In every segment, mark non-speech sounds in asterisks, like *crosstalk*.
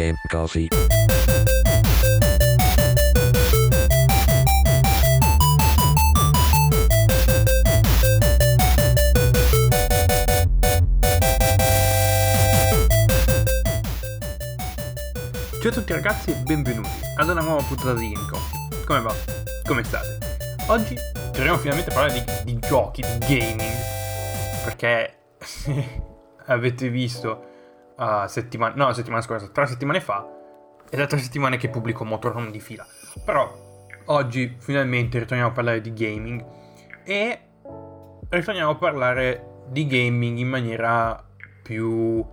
Game Coffee. Ciao a tutti ragazzi e benvenuti ad una nuova puntata di Game Coffee. Come va? Come state? Oggi torniamo finalmente a parlare di, di giochi, di gaming. Perché *laughs* avete visto uh, settimana, no, settimana scorsa, tre settimane fa, è da tre settimane che pubblico Motorhome di fila. Però oggi finalmente ritorniamo a parlare di gaming e ritorniamo a parlare di gaming in maniera più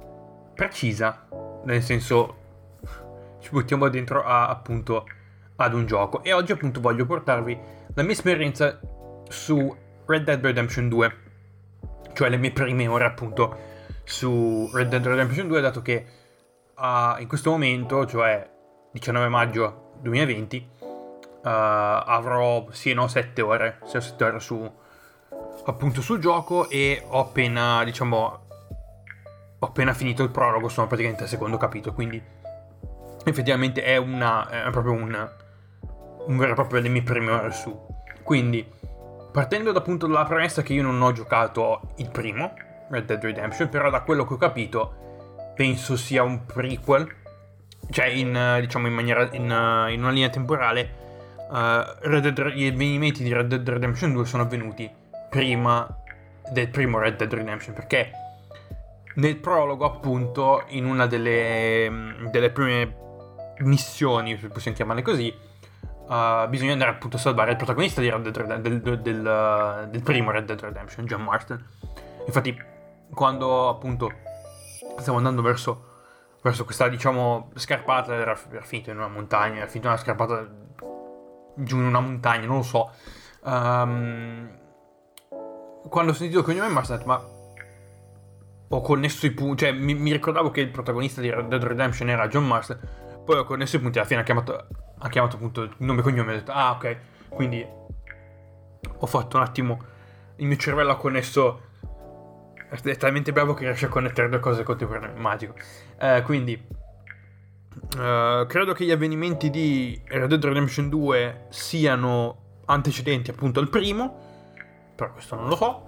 precisa, nel senso *laughs* ci buttiamo dentro a, appunto ad un gioco e oggi appunto voglio portarvi la mia esperienza su Red Dead Redemption 2 cioè le mie prime ore appunto su Red Dead Redemption 2 dato che uh, in questo momento cioè 19 maggio 2020 uh, avrò sì no 7 ore 6 7 ore su appunto sul gioco e ho appena diciamo ho appena finito il prologo sono praticamente al secondo capitolo quindi effettivamente è una è proprio un, un vero e proprio le mie prime ore su. Quindi partendo da appunto dalla premessa che io non ho giocato il primo Red Dead Redemption però da quello che ho capito penso sia un prequel cioè in diciamo in maniera in, in una linea temporale uh, Dead, gli avvenimenti di Red Dead Redemption 2 sono avvenuti prima del primo Red Dead Redemption perché nel prologo appunto in una delle, delle prime missioni, se possiamo chiamarle così, uh, bisogna andare appunto a salvare il protagonista Red Dead del, del, del, del, primo Red Dead Redemption, John Marston. Infatti, quando appunto stiamo andando verso, verso questa, diciamo, scarpata, era, era finito in una montagna, era finito in una scarpata giù in una montagna, non lo so. Um, quando ho sentito il cognome Marston ho detto, ma ho connesso i punti, cioè mi, mi, ricordavo che il protagonista di Red Dead Redemption era John Marston poi ho connesso i punti, alla fine ha chiamato, ha chiamato appunto il nome e cognome ho detto, ah ok, quindi ho fatto un attimo, il mio cervello ha connesso, è talmente bravo che riesce a connettere due cose contemporaneamente, magico. Eh, quindi, eh, credo che gli avvenimenti di Red Dead Redemption 2 siano antecedenti appunto al primo, però questo non lo so,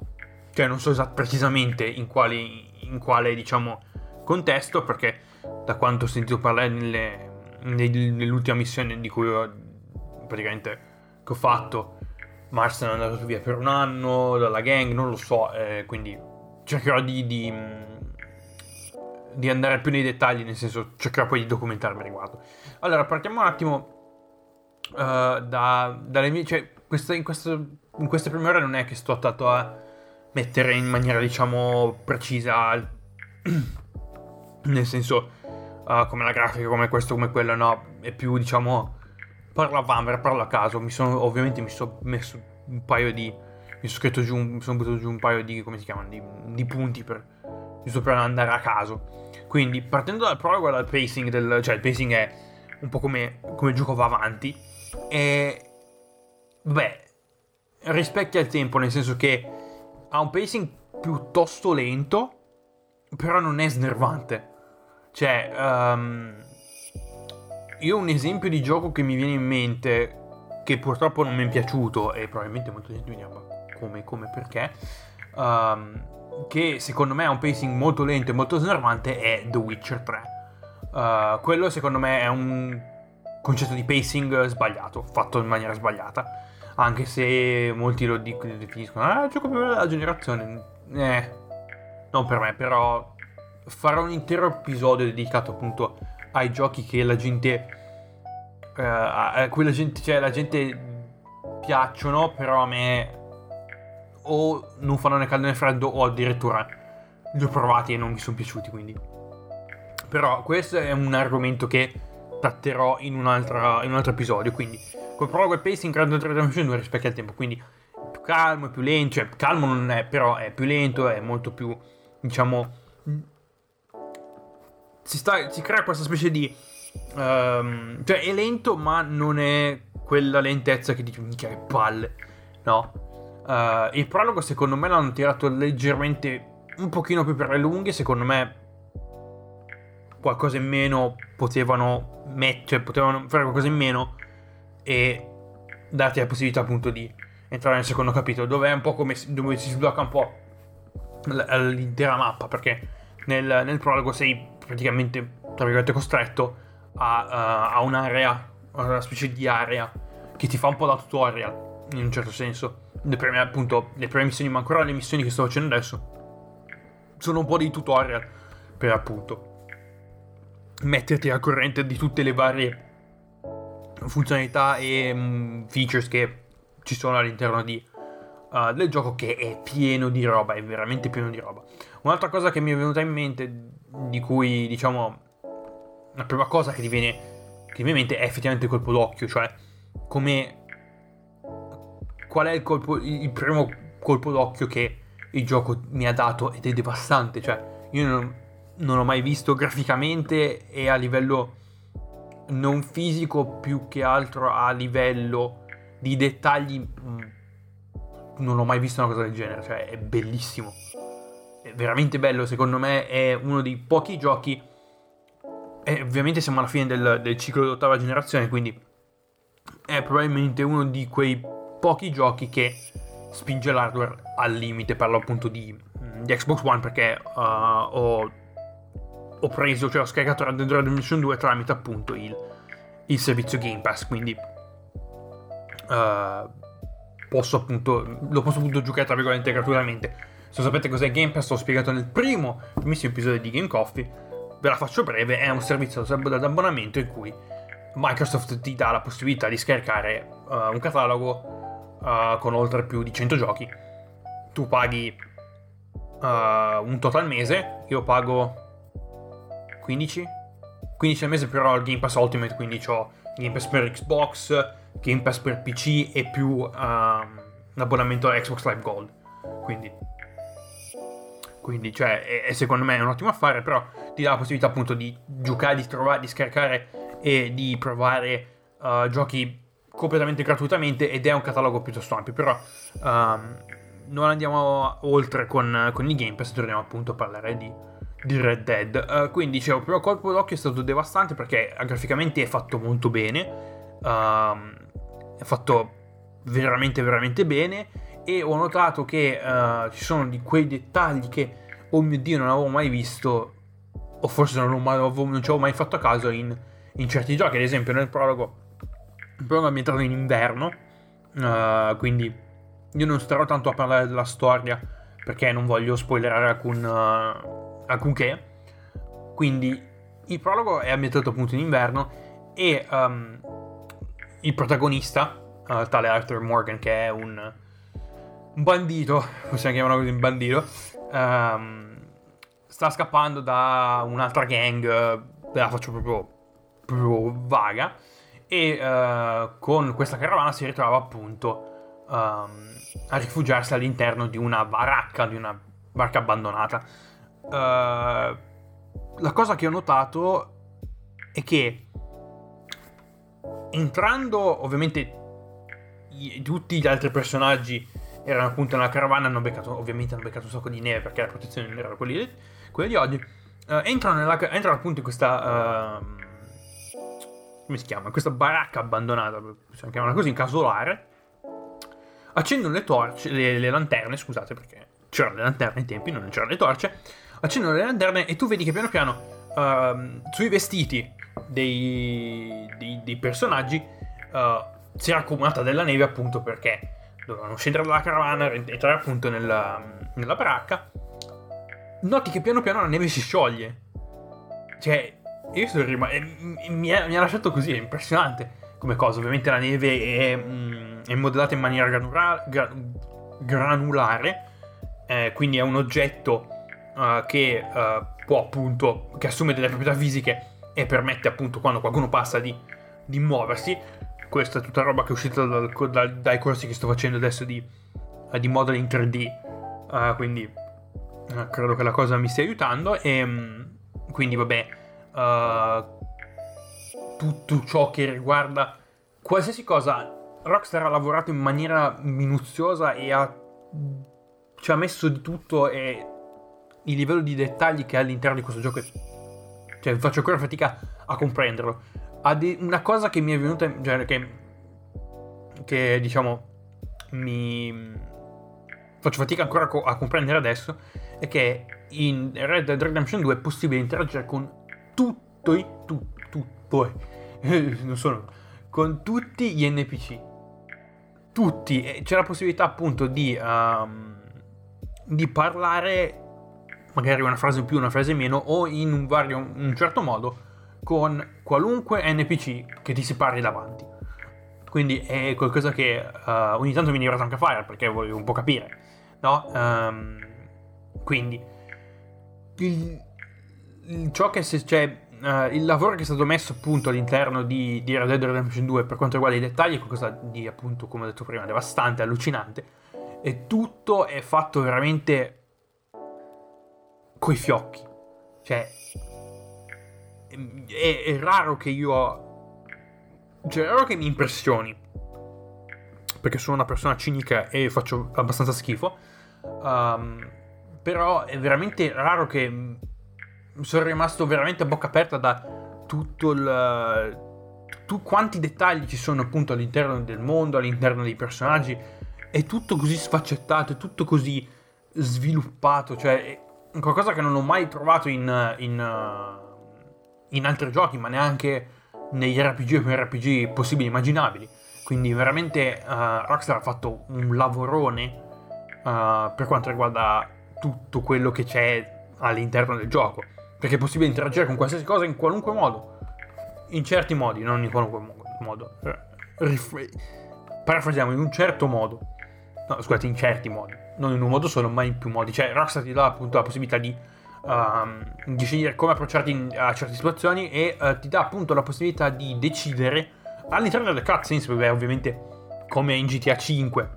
cioè non so esattamente precisamente in quale, in quale diciamo, contesto, perché da quanto ho sentito parlare nelle, nell'ultima missione di cui ho praticamente che ho fatto Marston è andato via per un anno dalla gang non lo so eh, quindi cercherò di, di, di, andare più nei dettagli nel senso cercherò poi di documentarmi riguardo allora partiamo un attimo uh, da, dalle mie cioè questa, in, questo, in queste prime ore non è che sto stato a mettere in maniera diciamo precisa *clears throat* nel senso uh, come la grafica, come questo, come quello, no, è più diciamo parla a vanvera, parla a caso. Mi sono, ovviamente mi sono messo un paio di, mi sono giù, mi sono buttato giù un paio di, come si chiamano, di, di punti per, giusto per andare a caso. Quindi partendo dal prologo dal pacing, del, cioè il pacing è un po' come, come il gioco va avanti e beh rispecchia il tempo nel senso che ha un pacing piuttosto lento però non è snervante cioè, um, io un esempio di gioco che mi viene in mente, che purtroppo non mi è piaciuto, e probabilmente molta gente mi dirà, come, come, perché? Um, che secondo me ha un pacing molto lento e molto snervante, è The Witcher 3. Uh, quello secondo me è un concetto di pacing sbagliato, fatto in maniera sbagliata. Anche se molti lo definiscono, ah, gioco più bello della generazione. Eh, non per me, però farò un intero episodio dedicato appunto ai giochi che la gente. Uh, a cui la gente, cioè, la gente piacciono, però a me o non fanno né caldo né freddo o addirittura li ho provati e non mi sono piaciuti quindi però questo è un argomento che tratterò in, in un altro episodio quindi col prologo pacing Red Dead Redemption 2 rispetto al tempo quindi più calmo e più lento cioè calmo non è però è più lento è molto più diciamo si, sta, si crea questa specie di... Um, cioè è lento ma non è quella lentezza che dici minchia che palle, no? Uh, il prologo secondo me l'hanno tirato leggermente un pochino più per le lunghe, secondo me qualcosa in meno potevano mettere, potevano fare qualcosa in meno e darti la possibilità appunto di entrare nel secondo capitolo, dove è un po' come dove si sblocca un po' l'intera mappa, perché nel, nel prologo sei praticamente, tra virgolette, costretto a, uh, a un'area, una specie di area che ti fa un po' da tutorial, in un certo senso. Le prime, appunto, le prime missioni, ma ancora le missioni che sto facendo adesso, sono un po' dei tutorial per appunto metterti al corrente di tutte le varie funzionalità e um, features che ci sono all'interno di, uh, del gioco che è pieno di roba, è veramente pieno di roba. Un'altra cosa che mi è venuta in mente, di cui diciamo la prima cosa che ti viene, che viene in mente è effettivamente il colpo d'occhio, cioè come qual è il, colpo, il primo colpo d'occhio che il gioco mi ha dato ed è devastante, cioè io non, non ho mai visto graficamente e a livello non fisico più che altro a livello di dettagli mm, non ho mai visto una cosa del genere cioè è bellissimo. È veramente bello secondo me è uno dei pochi giochi e ovviamente siamo alla fine del, del ciclo dell'ottava generazione quindi è probabilmente uno di quei pochi giochi che spinge l'hardware al limite parlo appunto di, di Xbox One perché uh, ho ho preso, cioè ho scaricato Red Dead Redemption 2 tramite appunto il, il servizio Game Pass, quindi uh, posso appunto, lo posso appunto giocare tra virgolette gratuitamente. Se sapete cos'è Game Pass, l'ho spiegato nel primo, primissimo episodio di Game Coffee, ve la faccio breve, è un servizio ad abbonamento in cui Microsoft ti dà la possibilità di scaricare uh, un catalogo uh, con oltre più di 100 giochi. Tu paghi uh, un total mese, io pago 15? 15 al mese però il Game Pass Ultimate, quindi ho Game Pass per Xbox, Game Pass per PC e più um, un abbonamento a Xbox Live Gold. Quindi, quindi cioè, è, è, secondo me è un ottimo affare, però ti dà la possibilità appunto di giocare, di trovare, di scaricare e di provare uh, giochi completamente gratuitamente ed è un catalogo piuttosto ampio, però um, non andiamo oltre con, con il Game Pass, torniamo appunto a parlare di di Red Dead. Uh, quindi dicevo, il primo colpo d'occhio è stato devastante perché graficamente è fatto molto bene. Uh, è fatto veramente, veramente bene. E ho notato che uh, ci sono di quei dettagli che, oh mio dio, non avevo mai visto. O forse non, mai, non ci avevo mai fatto a caso in, in, certi giochi. Ad esempio, nel prologo. Prologo è ambientato in inverno. Uh, quindi io non starò tanto a parlare della storia perché non voglio spoilerare alcun, uh, alcunché. Quindi il prologo è ambientato appunto in inverno e um, il protagonista, uh, tale Arthur Morgan, che è un, un bandito, possiamo chiamarlo così un bandito, um, sta scappando da un'altra gang, uh, la faccio proprio, proprio vaga, e uh, con questa carovana si ritrova appunto um, a rifugiarsi all'interno di una baracca, di una barca abbandonata. Uh, la cosa che ho notato è che entrando ovviamente tutti gli altri personaggi erano appunto nella carovana hanno beccato ovviamente hanno beccato un sacco di neve perché la protezione non era quella di, di oggi. Uh, entrano, nella, entrano, appunto in questa uh, come si chiama? questa baracca abbandonata possiamo chiamarla così in casolare accendono le torce le, le lanterne scusate perché c'erano le lanterne ai tempi non c'erano le torce accendono le lanterne e tu vedi che piano piano uh, sui vestiti dei, dei, dei personaggi uh, si era accumulata della neve appunto perché dovevano scendere dalla carovana, entrare appunto nella, nella baracca. Noti che piano piano la neve si scioglie. Cioè, io sono rimasto. Mi, ha lasciato così, è impressionante come cosa. Ovviamente la neve è, mm, è modellata in maniera granulare, granulare eh, quindi è un oggetto uh, che uh, può appunto, che assume delle proprietà fisiche e permette appunto quando qualcuno passa di, di muoversi. Questa è tutta roba che è uscita dal, dal, dai corsi che sto facendo adesso di, uh, di modeling 3D. quindi credo che la cosa mi stia aiutando. E um, quindi vabbè, tutto ciò che riguarda qualsiasi cosa, Rockstar ha lavorato in maniera minuziosa e ha, ci ha messo di tutto e il livello di dettagli che ha all'interno di questo gioco è Cioè, faccio ancora fatica a comprenderlo. De- una cosa che mi è venuta, cioè, che, che diciamo, mi faccio fatica ancora a, co- a comprendere adesso, è che in Red Dead Redemption 2 è possibile interagire con tutto, tu, tutto, non sono, con tutti gli NPC. Tutti, c'è la possibilità appunto di, um, di parlare magari una frase in più, una frase in meno, o in un, vario, un certo modo con qualunque NPC che ti si parli davanti. Quindi è qualcosa che uh, ogni tanto mi diverto anche a fare perché voglio un po' capire, no? Um, quindi il, ciò che se, cioè, uh, il lavoro che è stato messo appunto all'interno di, di Red Dead Redemption 2 per quanto riguarda i dettagli è qualcosa di appunto, come ho detto prima, devastante, allucinante. E tutto è fatto veramente coi fiocchi. Cioè, è, è raro che io... Cioè, è raro che mi impressioni. Perché sono una persona cinica e faccio abbastanza schifo. Um, però è veramente raro che sono rimasto veramente a bocca aperta da tutto il... Tu, quanti dettagli ci sono appunto all'interno del mondo, all'interno dei personaggi. È tutto così sfaccettato, è tutto così sviluppato. Cioè, qualcosa che non ho mai trovato in, in, in altri giochi, ma neanche negli RPG o RPG possibili e immaginabili. Quindi veramente uh, Rockstar ha fatto un lavorone uh, per quanto riguarda tutto quello che c'è all'interno del gioco. Perché è possibile interagire con qualsiasi cosa in qualunque modo. In certi modi, non in qualunque modo. Rif- parafrasiamo, in un certo modo. No, scusate, in certi modi non in un modo solo, ma in più modi. Cioè, Rockstar ti dà appunto la possibilità di, um, di scegliere come approcciarti a certe situazioni e uh, ti dà appunto la possibilità di decidere all'interno delle cutscenes, beh, ovviamente come in GTA 5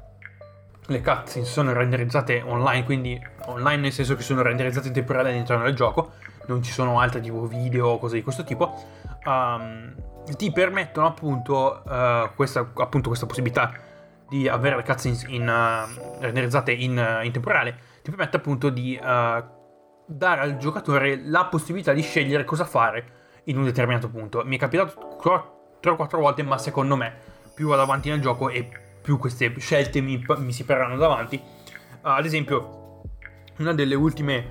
le cutscenes sono renderizzate online, quindi online nel senso che sono renderizzate in tempo reale all'interno del gioco, non ci sono altre tipo video o cose di questo tipo. Um, ti permettono appunto, uh, questa, appunto questa possibilità di avere le cutscenes in, uh, renderizzate in, uh, in, tempo reale, ti permette appunto di dare al giocatore la possibilità di scegliere cosa fare in un determinato punto. Mi è capitato 3 o 4 volte, ma secondo me più vado avanti nel gioco e più queste scelte mi, mi si parranno davanti. ad esempio, una delle ultime,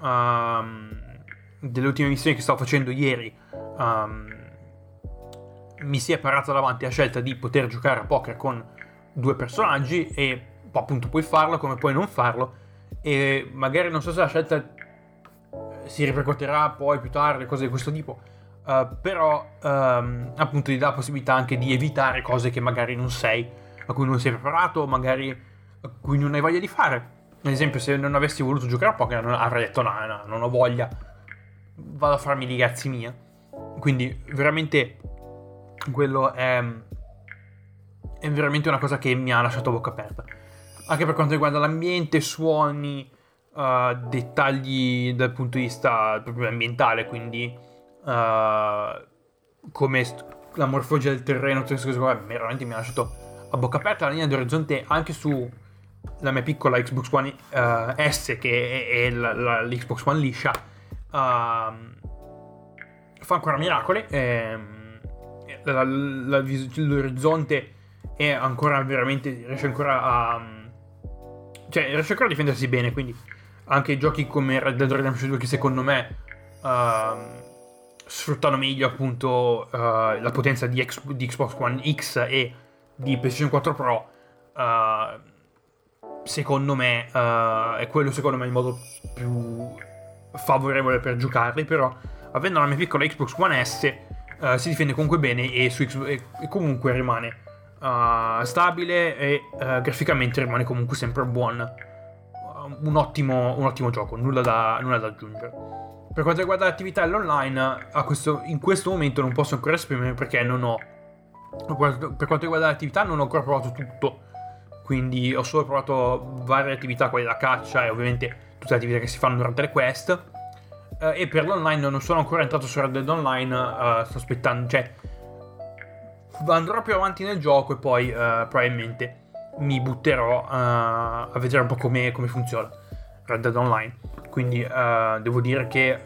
um, delle ultime missioni che stavo facendo ieri um, mi si è parata davanti la scelta di poter giocare a poker con due personaggi e appunto puoi farlo come puoi non farlo e magari non so se la scelta si ripercuoterà poi più tardi, cose di questo tipo. Uh, però um, appunto ti dà la possibilità anche di evitare cose che magari non sei, a cui non sei preparato, magari a cui non hai voglia di fare. Ad esempio, se non avessi voluto giocare a poker, non avrei detto no, no, non ho voglia, vado a farmi i cazzi mia. Quindi veramente quello è è veramente una cosa che mi ha lasciato bocca aperta. Anche per quanto riguarda l'ambiente, suoni, uh, dettagli dal punto di vista proprio ambientale, quindi uh, come st- la morfologia del terreno, cose qua, veramente mi ha lasciato a bocca aperta la linea d'orizzonte anche su la mia piccola Xbox One uh, S, che è, è la, la, l'Xbox One liscia, fa ancora miracoli. Ehm, la, l'orizzonte è ancora veramente riesce ancora a cioè riesce ancora a difendersi bene quindi anche giochi come Red Dead Redemption 2 che secondo me uh, sfruttano meglio appunto uh, la potenza di, X, di, Xbox One X e di PlayStation 4 Pro uh, secondo me uh, è quello secondo me il modo più favorevole per giocarli però avendo la mia piccola Xbox One S si difende comunque bene e, su e comunque rimane uh, stabile e uh, graficamente rimane comunque sempre buon. Uh, un, ottimo, un, ottimo, gioco, nulla da, nulla da, aggiungere. Per quanto riguarda l'attività online, questo, in questo momento non posso ancora esprimere perché non ho. Per quanto riguarda l'attività, non ho ancora provato tutto. Quindi ho solo provato varie attività, quelle da caccia e ovviamente tutte le attività che si fanno durante le quest. Uh, e per l'online non sono ancora entrato su Red Dead Online, uh, sto aspettando, cioè andrò più avanti nel gioco e poi uh, probabilmente mi butterò uh, a vedere un po' come, come funziona Red Dead Online. Quindi uh, devo dire che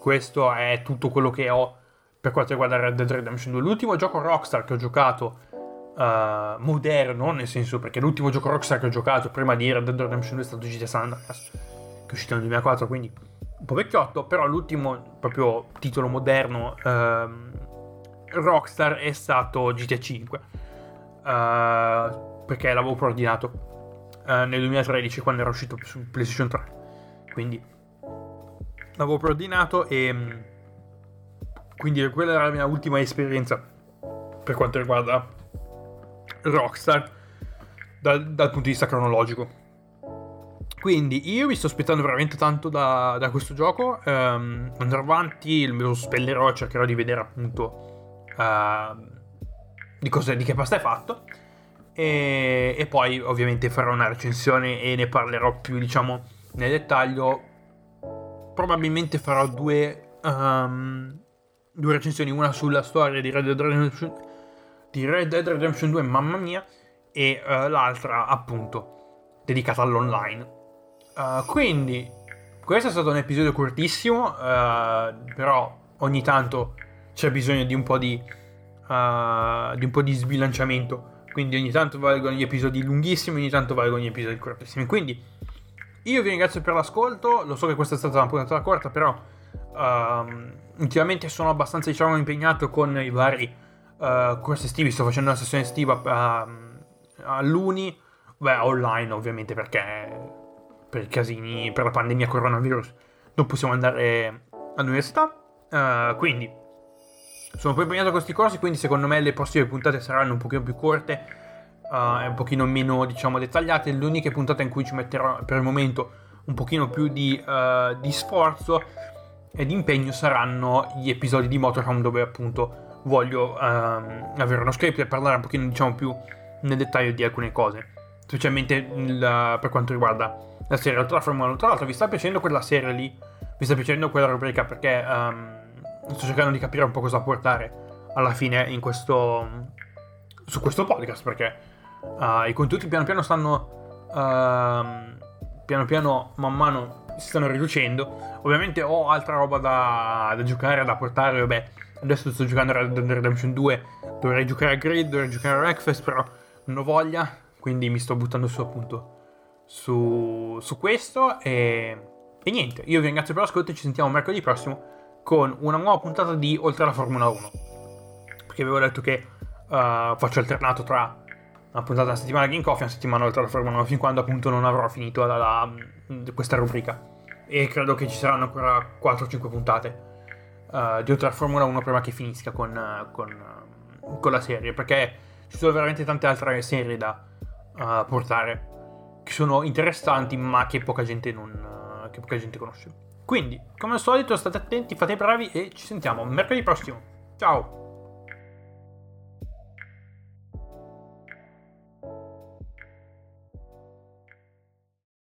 questo è tutto quello che ho per quanto riguarda Red Dead Redemption 2. L'ultimo gioco Rockstar che ho giocato uh, moderno, nel senso perché l'ultimo gioco Rockstar che ho giocato prima di Red Dead Redemption 2 è stato GTA San Andreas, che è uscito nel 2004, quindi un po' vecchiotto, però l'ultimo proprio titolo moderno uh, Rockstar è stato GTA 5, uh, perché l'avevo preordinato uh, nel 2013 quando era uscito su PlayStation 3, quindi l'avevo preordinato e mm, quindi quella era la mia ultima esperienza per quanto riguarda Rockstar dal, dal punto di vista cronologico. Quindi io mi sto aspettando veramente tanto da, da questo gioco. Um, andrò avanti, lo spellerò, cercherò di vedere appunto uh, di, cosa, di che pasta è fatto. E, e, poi ovviamente farò una recensione e ne parlerò più diciamo nel dettaglio. Probabilmente farò due, um, due recensioni, una sulla storia di Red Dead Redemption, di Red Dead Redemption 2, mamma mia, e uh, l'altra appunto dedicata all'online. Uh, quindi, questo è stato un episodio cortissimo, uh, però ogni tanto c'è bisogno di un po' di, di un po' di sbilanciamento. Quindi ogni tanto valgono gli episodi lunghissimi, ogni tanto valgono gli episodi cortissimi. Quindi io vi ringrazio per l'ascolto. Lo so che questa è stata una puntata corta, però uh, ultimamente sono abbastanza diciamo, impegnato con i vari corsi estivi. Sto facendo una sessione estiva uh, all'Uni, beh, online ovviamente perché per i casini, per la pandemia coronavirus, non possiamo andare all'università. Uh, quindi sono poi impegnato a questi corsi, quindi secondo me le prossime puntate saranno un pochino più corte uh, e un pochino meno, diciamo, dettagliate. Le uniche puntate in cui ci metterò per il momento un pochino più di, di sforzo e di impegno saranno gli episodi di Motorhome dove appunto voglio um, avere uno script e parlare un pochino, diciamo, più nel dettaglio di alcune cose. Specialmente il, per quanto riguarda la serie Ultra Formula 1. Tra l'altro vi sta piacendo quella serie lì? Vi sta piacendo quella rubrica? Perché um, sto cercando di capire un po' cosa portare alla fine in questo, su questo podcast perché uh, i contenuti piano piano stanno uh, piano piano man mano si stanno riducendo ovviamente ho altra roba da, da giocare da portare vabbè adesso sto giocando a Red Dead Redemption 2 dovrei giocare a Grid dovrei giocare a Wreckfest però non ho voglia quindi mi sto buttando su appunto su, su questo e, e, niente, io vi ringrazio per l'ascolto e ci sentiamo mercoledì prossimo con una nuova puntata di Oltre la Formula 1. Perché avevo detto che uh, faccio alternato tra una puntata della settimana Game Coffee e una settimana Oltre la Formula 1 fin quando appunto non avrò finito la, la, questa rubrica. E credo che ci saranno ancora 4-5 puntate uh, di Oltre la Formula 1 prima che finisca con, uh, con, con, la serie. Perché ci sono veramente tante altre serie da portare che sono interessanti ma che poca gente, non, che poca gente conosce. Quindi, come al solito, state attenti, fate i bravi e ci sentiamo mercoledì prossimo. Ciao!